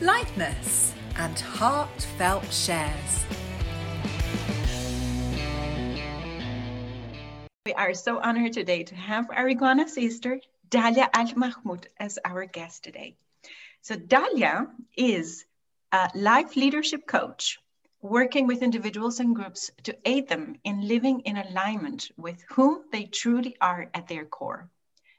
lightness, and heartfelt shares. We are so honored today to have our iguana sister, Dalia Al Mahmoud, as our guest today. So, Dalia is a life leadership coach working with individuals and groups to aid them in living in alignment with whom they truly are at their core.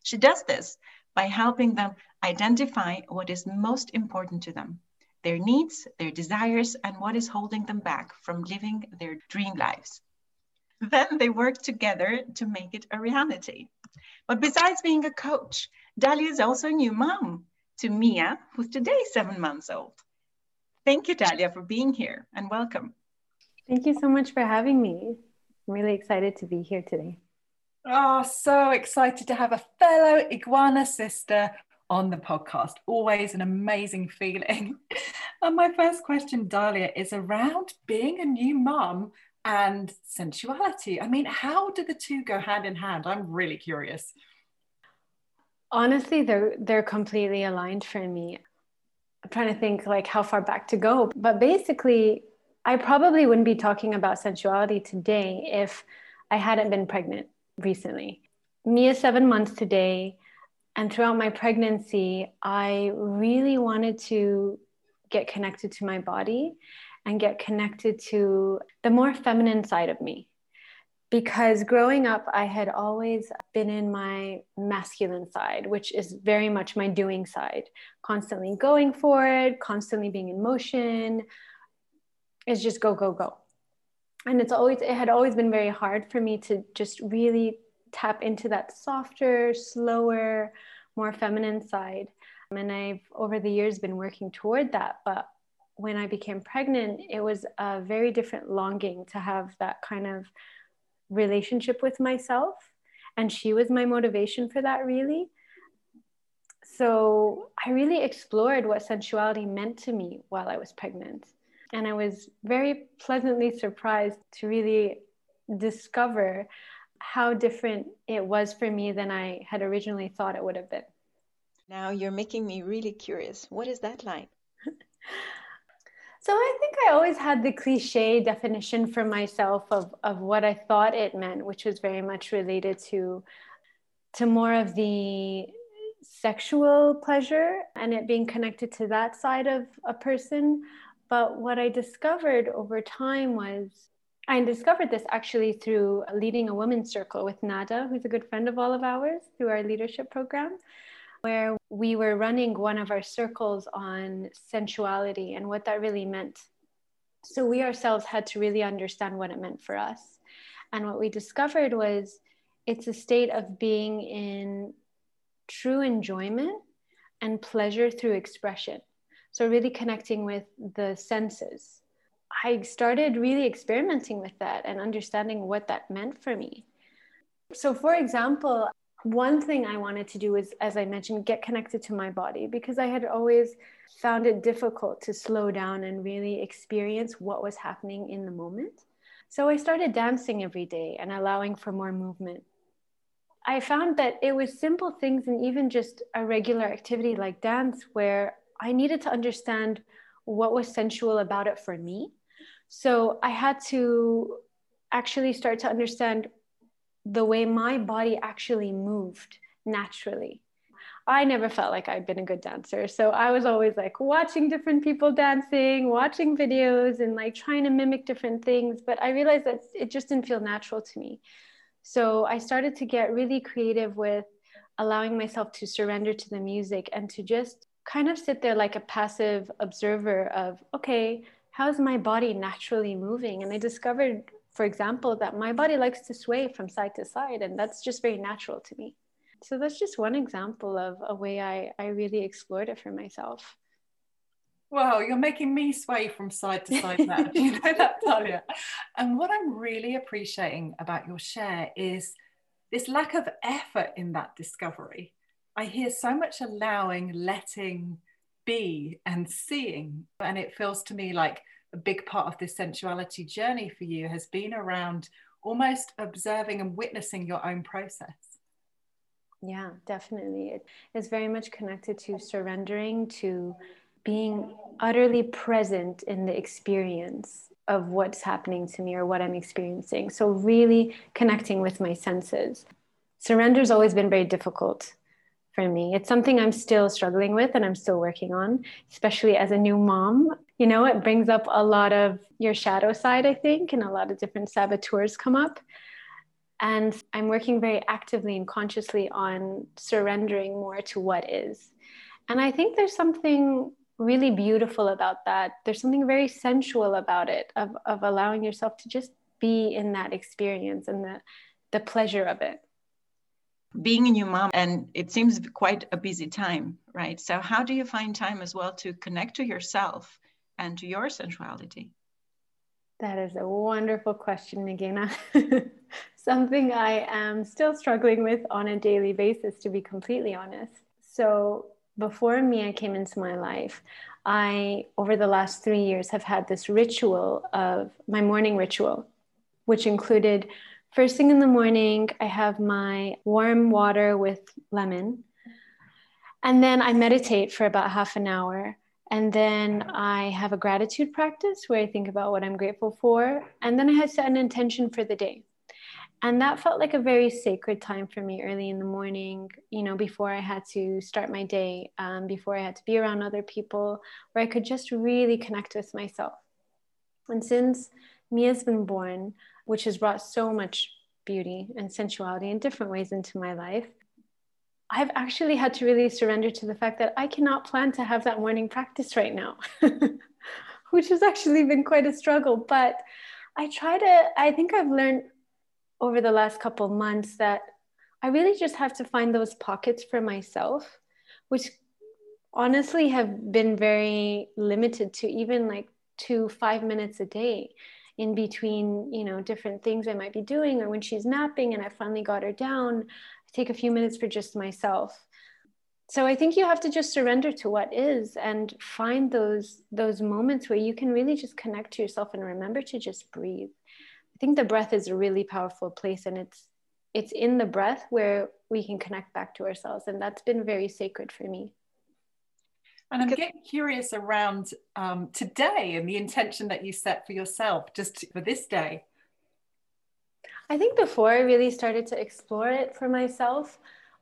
She does this by helping them identify what is most important to them, their needs, their desires, and what is holding them back from living their dream lives. Then they work together to make it a reality. But besides being a coach, Dalia is also a new mom to Mia, who's today seven months old. Thank you, Dalia, for being here and welcome. Thank you so much for having me. I'm really excited to be here today. Oh, so excited to have a fellow iguana sister on the podcast. Always an amazing feeling. and my first question, Dalia, is around being a new mum and sensuality. I mean, how do the two go hand in hand? I'm really curious. Honestly, they're they're completely aligned for me. I'm trying to think like how far back to go, but basically, I probably wouldn't be talking about sensuality today if I hadn't been pregnant recently. Mia seven months today, and throughout my pregnancy, I really wanted to get connected to my body and get connected to the more feminine side of me. Because growing up, I had always been in my masculine side, which is very much my doing side, constantly going for it, constantly being in motion. It's just go, go, go. And it's always, it had always been very hard for me to just really tap into that softer, slower, more feminine side. And I've over the years been working toward that. But when I became pregnant, it was a very different longing to have that kind of relationship with myself. And she was my motivation for that, really. So I really explored what sensuality meant to me while I was pregnant. And I was very pleasantly surprised to really discover how different it was for me than I had originally thought it would have been. Now you're making me really curious. What is that like? so I think I always had the cliche definition for myself of, of what I thought it meant, which was very much related to to more of the sexual pleasure and it being connected to that side of a person. But what I discovered over time was I discovered this actually through leading a women's circle with Nada, who's a good friend of all of ours through our leadership program, where we were running one of our circles on sensuality and what that really meant. So we ourselves had to really understand what it meant for us. And what we discovered was it's a state of being in true enjoyment and pleasure through expression. So, really connecting with the senses I started really experimenting with that and understanding what that meant for me. So, for example, one thing I wanted to do was, as I mentioned, get connected to my body because I had always found it difficult to slow down and really experience what was happening in the moment. So I started dancing every day and allowing for more movement. I found that it was simple things and even just a regular activity like dance where I needed to understand what was sensual about it for me so I had to actually start to understand the way my body actually moved naturally. I never felt like I'd been a good dancer. So I was always like watching different people dancing, watching videos, and like trying to mimic different things. But I realized that it just didn't feel natural to me. So I started to get really creative with allowing myself to surrender to the music and to just kind of sit there like a passive observer of, okay, how's my body naturally moving? And I discovered, for example, that my body likes to sway from side to side, and that's just very natural to me. So that's just one example of a way I, I really explored it for myself. Well, you're making me sway from side to side now. you know that, Dalia? And what I'm really appreciating about your share is this lack of effort in that discovery. I hear so much allowing, letting be, and seeing. And it feels to me like a big part of this sensuality journey for you has been around almost observing and witnessing your own process. Yeah, definitely. It is very much connected to surrendering, to being utterly present in the experience of what's happening to me or what I'm experiencing. So, really connecting with my senses. Surrender has always been very difficult for me. It's something I'm still struggling with and I'm still working on, especially as a new mom. You know, it brings up a lot of your shadow side, I think, and a lot of different saboteurs come up. And I'm working very actively and consciously on surrendering more to what is. And I think there's something really beautiful about that. There's something very sensual about it, of, of allowing yourself to just be in that experience and the, the pleasure of it. Being a new mom, and it seems quite a busy time, right? So, how do you find time as well to connect to yourself and to your sensuality? That is a wonderful question, Nagina. Something I am still struggling with on a daily basis, to be completely honest. So, before Mia came into my life, I, over the last three years, have had this ritual of my morning ritual, which included first thing in the morning, I have my warm water with lemon. And then I meditate for about half an hour. And then I have a gratitude practice where I think about what I'm grateful for. And then I have set an intention for the day and that felt like a very sacred time for me early in the morning you know before i had to start my day um, before i had to be around other people where i could just really connect with myself and since mia's been born which has brought so much beauty and sensuality in different ways into my life. I've actually had to really surrender to the fact that i cannot plan to have that morning practice right now which has actually been quite a struggle. But i try to i think i've learned over the last couple months that I really just have to find those pockets for myself, which honestly have been very limited to even like two, five minutes a day in between, you know, different things I might be doing or when she's napping and I finally got her down, I take a few minutes for just myself. So I think you have to just surrender to what is and find those those moments where you can really just connect to yourself and remember to just breathe. I think the breath is a really powerful place and it's it's in the breath where we can connect back to ourselves and that's been very sacred for me and i'm getting curious around um, today and the intention that you set for yourself just for this day i think before i really started to explore it for myself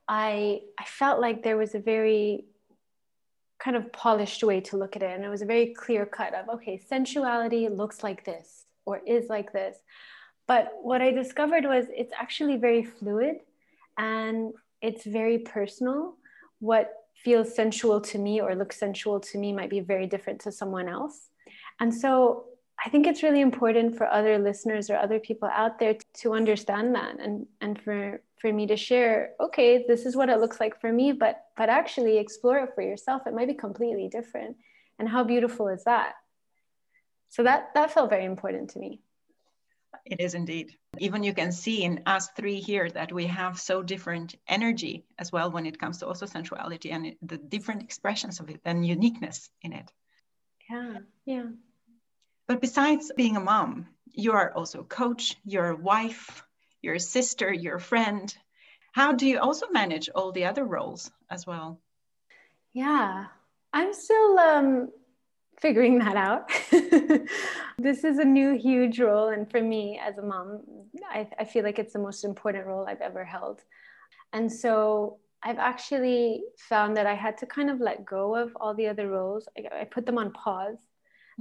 i i felt like there was a very kind of polished way to look at it and it was a very clear cut of okay sensuality looks like this or is like this. But what I discovered was it's actually very fluid and it's very personal. What feels sensual to me or looks sensual to me might be very different to someone else. And so I think it's really important for other listeners or other people out there to understand that and, and for, for me to share, okay, this is what it looks like for me, but but actually explore it for yourself. It might be completely different. And how beautiful is that? So that that felt very important to me. It is indeed. Even you can see in us three here that we have so different energy as well when it comes to also sensuality and the different expressions of it and uniqueness in it. Yeah, yeah. But besides being a mom, you are also a coach, you're a wife, you're a sister, you're a friend. How do you also manage all the other roles as well? Yeah, I'm still um, figuring that out. this is a new huge role. And for me as a mom, I, I, feel like it's the most important role I've ever held. And so I've actually found that I had to kind of let go of all the other roles. I, I put them on pause.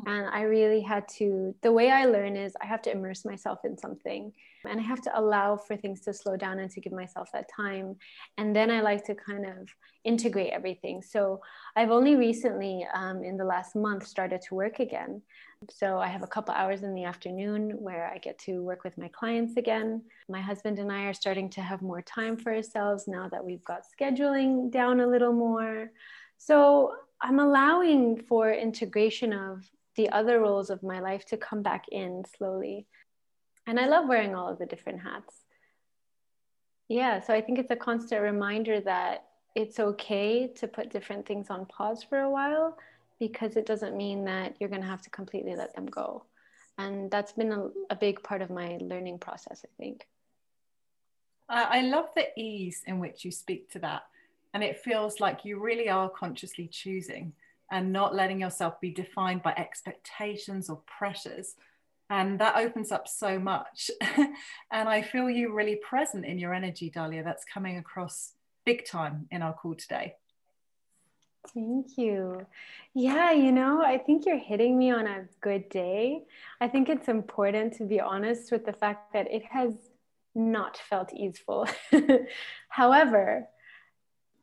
And I really had to, the way I learn is I have to immerse myself in something and I have to allow for things to slow down and to give myself that time. And then I like to kind of integrate everything. So I've only recently, um, in the last month, started to work again. So I have a couple hours in the afternoon where I get to work with my clients again. My husband and I are starting to have more time for ourselves now that we've got scheduling down a little more. So I'm allowing for integration of the other roles of my life to come back in slowly. And I love wearing all of the different hats. Yeah, so I think it's a constant reminder that it's okay to put different things on pause for a while because it doesn't mean that you're going to have to completely let them go. And that's been a, a big part of my learning process, I think. I love the ease in which you speak to that. And it feels like you really are consciously choosing and not letting yourself be defined by expectations or pressures. And that opens up so much. and I feel you really present in your energy, Dalia. That's coming across big time in our call today. Thank you. Yeah, you know, I think you're hitting me on a good day. I think it's important to be honest with the fact that it has not felt easeful. However,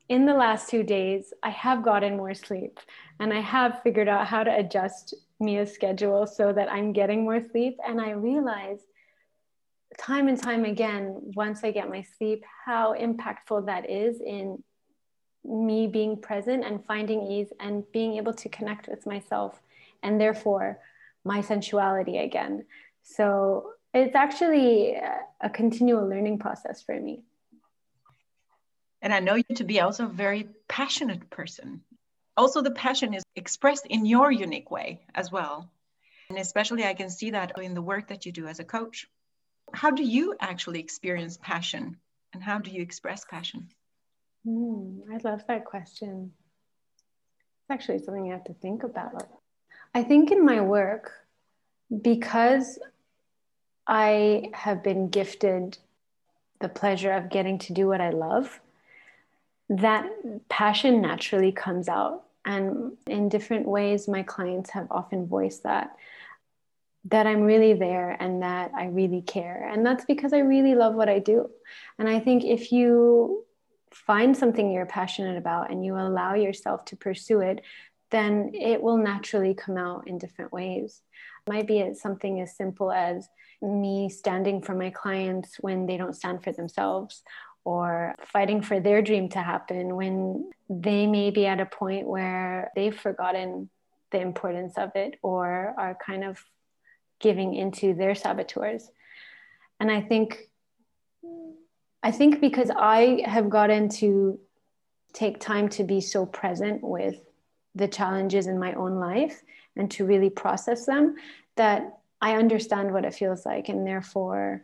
in the last two days, I have gotten more sleep and I have figured out how to adjust Mia's schedule so that I'm getting more sleep. And I realize time and time again, once I get my sleep, how impactful that is in me being present and finding ease and being able to connect with myself and therefore my sensuality again. So it's actually a continual learning process for me. And I know you to be also a very passionate person. Also, the passion is expressed in your unique way as well. And especially, I can see that in the work that you do as a coach. How do you actually experience passion and how do you express passion? Mm, I love that question. It's actually something you have to think about. I think in my work, because I have been gifted the pleasure of getting to do what I love, that passion naturally comes out. And in different ways, my clients have often voiced that that I'm really there and that I really care. And that's because I really love what I do. And I think if you find something you're passionate about and you allow yourself to pursue it, then it will naturally come out in different ways. It might be something as simple as me standing for my clients when they don't stand for themselves, or fighting for their dream to happen when they may be at a point where they've forgotten the importance of it or are kind of giving into their saboteurs. And I think I think because I have gotten to take time to be so present with the challenges in my own life and to really process them that I understand what it feels like and therefore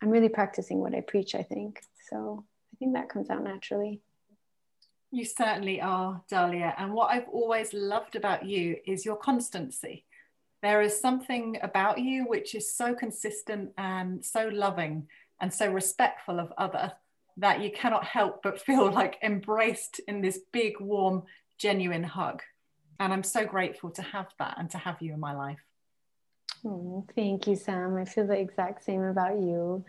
I'm really practicing what I preach I think so I think that comes out naturally. You certainly are, Dalia. And what I've always loved about you is your constancy. There is something about you which is so consistent and so loving and so respectful of other that you cannot help but feel like embraced in this big, warm, genuine hug. And I'm so grateful to have that and to have you in my life. Oh, thank you, Sam. I feel the exact same about you.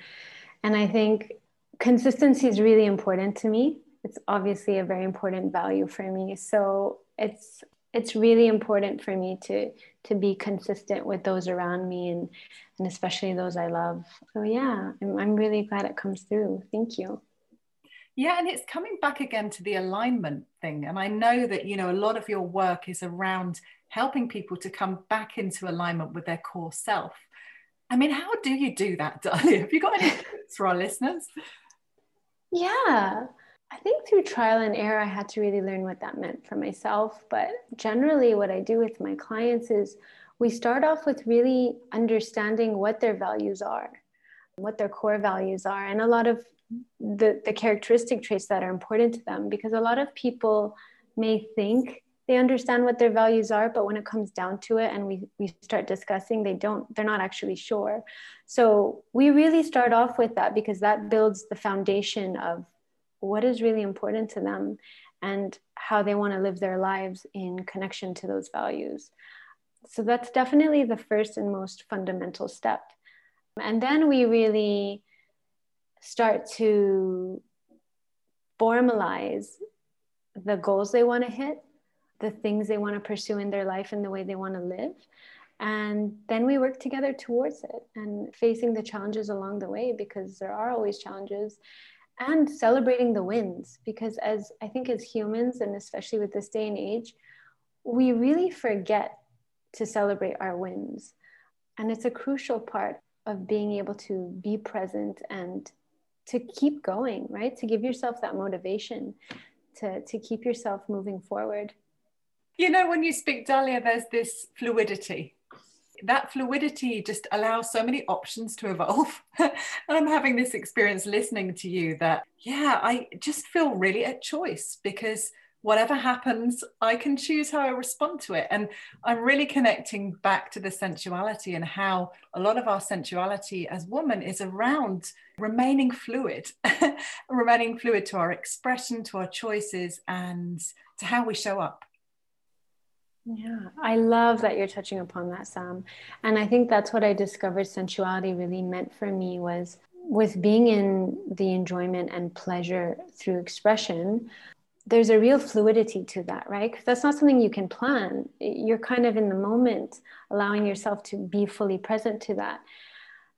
And I think consistency is really important to me. It's obviously a very important value for me. So it's it's really important for me to to be consistent with those around me and and especially those I love. So yeah, I'm, I'm really glad it comes through. Thank you. Yeah, and it's coming back again to the alignment thing. And I know that, you know, a lot of your work is around helping people to come back into alignment with their core self. I mean, how do you do that, Dalia? Have you got any tips for our listeners? Yeah. I think through trial and error, I had to really learn what that meant for myself. But generally, what I do with my clients is we start off with really understanding what their values are, what their core values are, and a lot of the, the characteristic traits that are important to them. Because a lot of people may think they understand what their values are but when it comes down to it and we, we start discussing they don't they're not actually sure. So we really start off with that because that builds the foundation of what is really important to them and how they want to live their lives in connection to those values. So that's definitely the first and most fundamental step. And then we really start to formalize the goals they want to hit the things they want to pursue in their life and the way they want to live. And then we work together towards it and facing the challenges along the way because there are always challenges and celebrating the wins because as I think as humans and especially with this day and age, we really forget to celebrate our wins. And it's a crucial part of being able to be present and to keep going, right? To give yourself that motivation to, to keep yourself moving forward. You know, when you speak Dalia, there's this fluidity. That fluidity just allows so many options to evolve. and I'm having this experience listening to you that, yeah, I just feel really at choice because whatever happens, I can choose how I respond to it. And I'm really connecting back to the sensuality and how a lot of our sensuality as women is around remaining fluid, remaining fluid to our expression, to our choices, and to how we show up. Yeah, I love that you're touching upon that, Sam. And I think that's what I discovered sensuality really meant for me was with being in the enjoyment and pleasure through expression, there's a real fluidity to that, right? Because that's not something you can plan. You're kind of in the moment, allowing yourself to be fully present to that.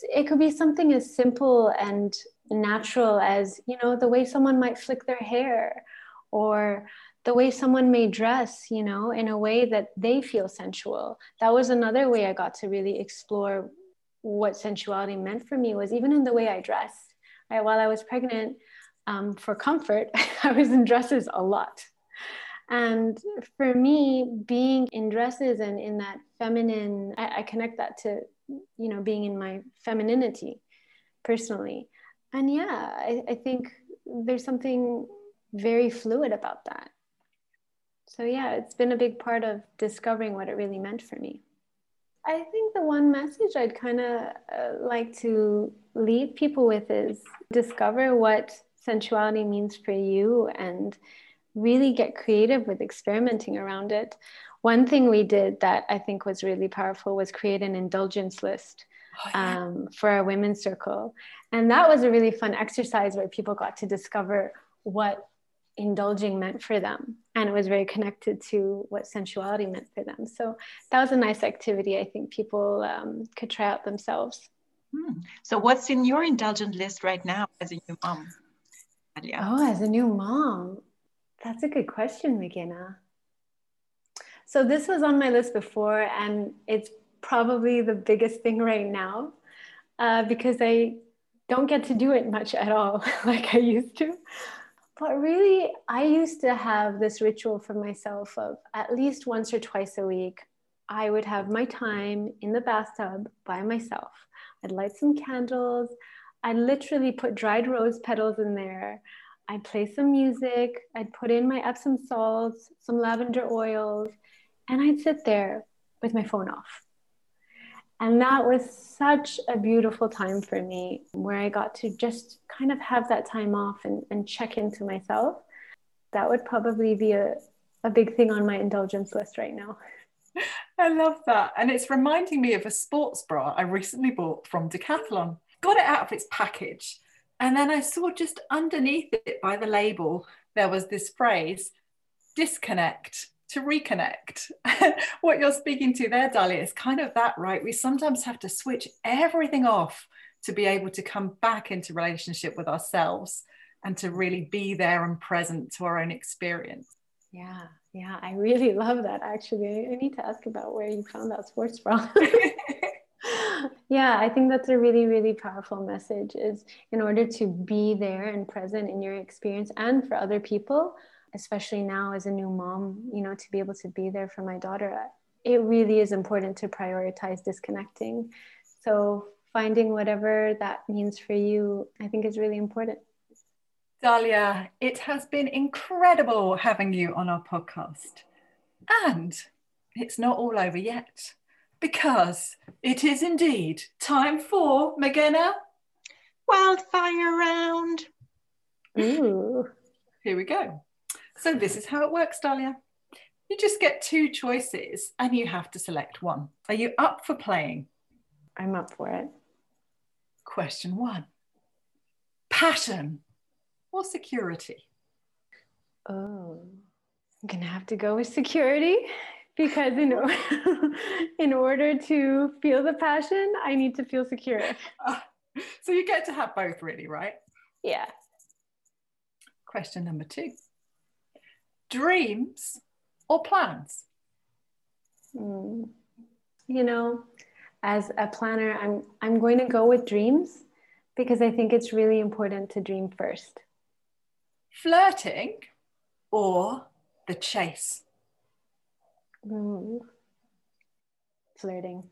It could be something as simple and natural as, you know, the way someone might flick their hair or the way someone may dress, you know, in a way that they feel sensual. That was another way I got to really explore what sensuality meant for me was even in the way I dressed. Right? While I was pregnant, um, for comfort, I was in dresses a lot. And for me, being in dresses and in that feminine, I, I connect that to, you know, being in my femininity personally. And yeah, I, I think there's something very fluid about that. So yeah, it's been a big part of discovering what it really meant for me. I think the one message I'd kind of uh, like to leave people with is discover what sensuality means for you and really get creative with experimenting around it. One thing we did that I think was really powerful was create an indulgence list oh, yeah. um, for our women's circle. And that was a really fun exercise where people got to discover what indulging meant for them. And it was very connected to what sensuality meant for them. So that was a nice activity I think people um, could try out themselves. Hmm. So, what's in your indulgent list right now as a new mom? Oh, as a new mom, that's a good question, McGinna. So this was on my list before, and it's probably the biggest thing right now uh, because I don't get to do it much at all like I used to. But really, I used to have this ritual for myself of at least once or twice a week, I would have my time in the bathtub by myself. I'd light some candles. I'd literally put dried rose petals in there. I'd play some music. I'd put in my Epsom salts, some lavender oils, and I'd sit there with my phone off. And that was such a beautiful time for me where I got to just kind of have that time off and, and check into myself. That would probably be a, a big thing on my indulgence list right now. I love that. And it's reminding me of a sports bra I recently bought from Decathlon got it out of its package. And then I saw just underneath it by the label, there was this phrase disconnect to reconnect. what you're speaking to there, Dalia, is kind of that, right? We sometimes have to switch everything off to be able to come back into relationship with ourselves and to really be there and present to our own experience. Yeah, yeah, I really love that actually. I need to ask about where you found that sports from. yeah i think that's a really really powerful message is in order to be there and present in your experience and for other people especially now as a new mom you know to be able to be there for my daughter it really is important to prioritize disconnecting so finding whatever that means for you i think is really important dalia it has been incredible having you on our podcast and it's not all over yet because it is indeed time for McGinna wildfire round. Ooh. Here we go. So this is how it works, Dalia. You just get two choices and you have to select one. Are you up for playing? I'm up for it. Question one Passion or security? Oh, I'm going to have to go with security because in, in order to feel the passion, I need to feel secure. Uh, so you get to have both, really, right? Yeah. Question number two Dreams or plans? Mm. You know, as a planner, I'm I'm going to go with dreams because I think it's really important to dream first. Flirting or the chase? Mm. Flirting,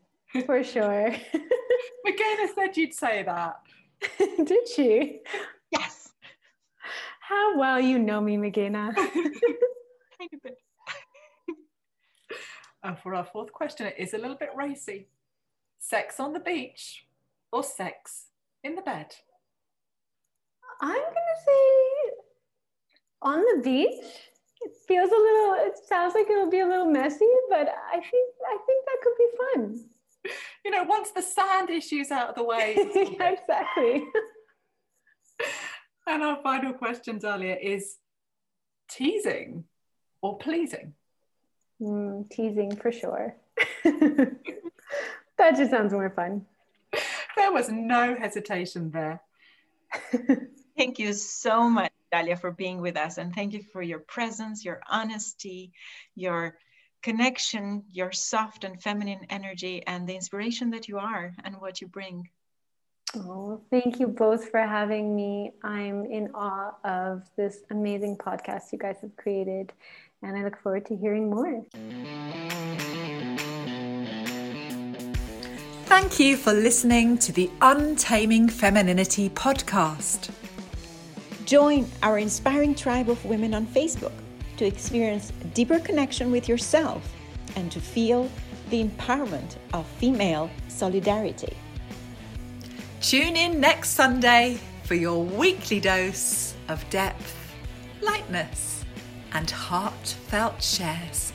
for sure. Magana said you'd say that. Did she? Yes. How well you know me, Magana. kind of bit. And for our fourth question, it is a little bit racy. Sex on the beach or sex in the bed? I'm gonna say on the beach. It feels a little. It sounds like it'll be a little messy, but I think I think that could be fun. You know, once the sand issue's out of the way. yeah, exactly. and our final question, Dalia, is teasing or pleasing? Mm, teasing for sure. that just sounds more fun. There was no hesitation there. Thank you so much, Dalia, for being with us. And thank you for your presence, your honesty, your connection, your soft and feminine energy, and the inspiration that you are and what you bring. Oh, thank you both for having me. I'm in awe of this amazing podcast you guys have created, and I look forward to hearing more. Thank you for listening to the Untaming Femininity podcast. Join our inspiring tribe of women on Facebook to experience deeper connection with yourself and to feel the empowerment of female solidarity. Tune in next Sunday for your weekly dose of depth, lightness, and heartfelt shares.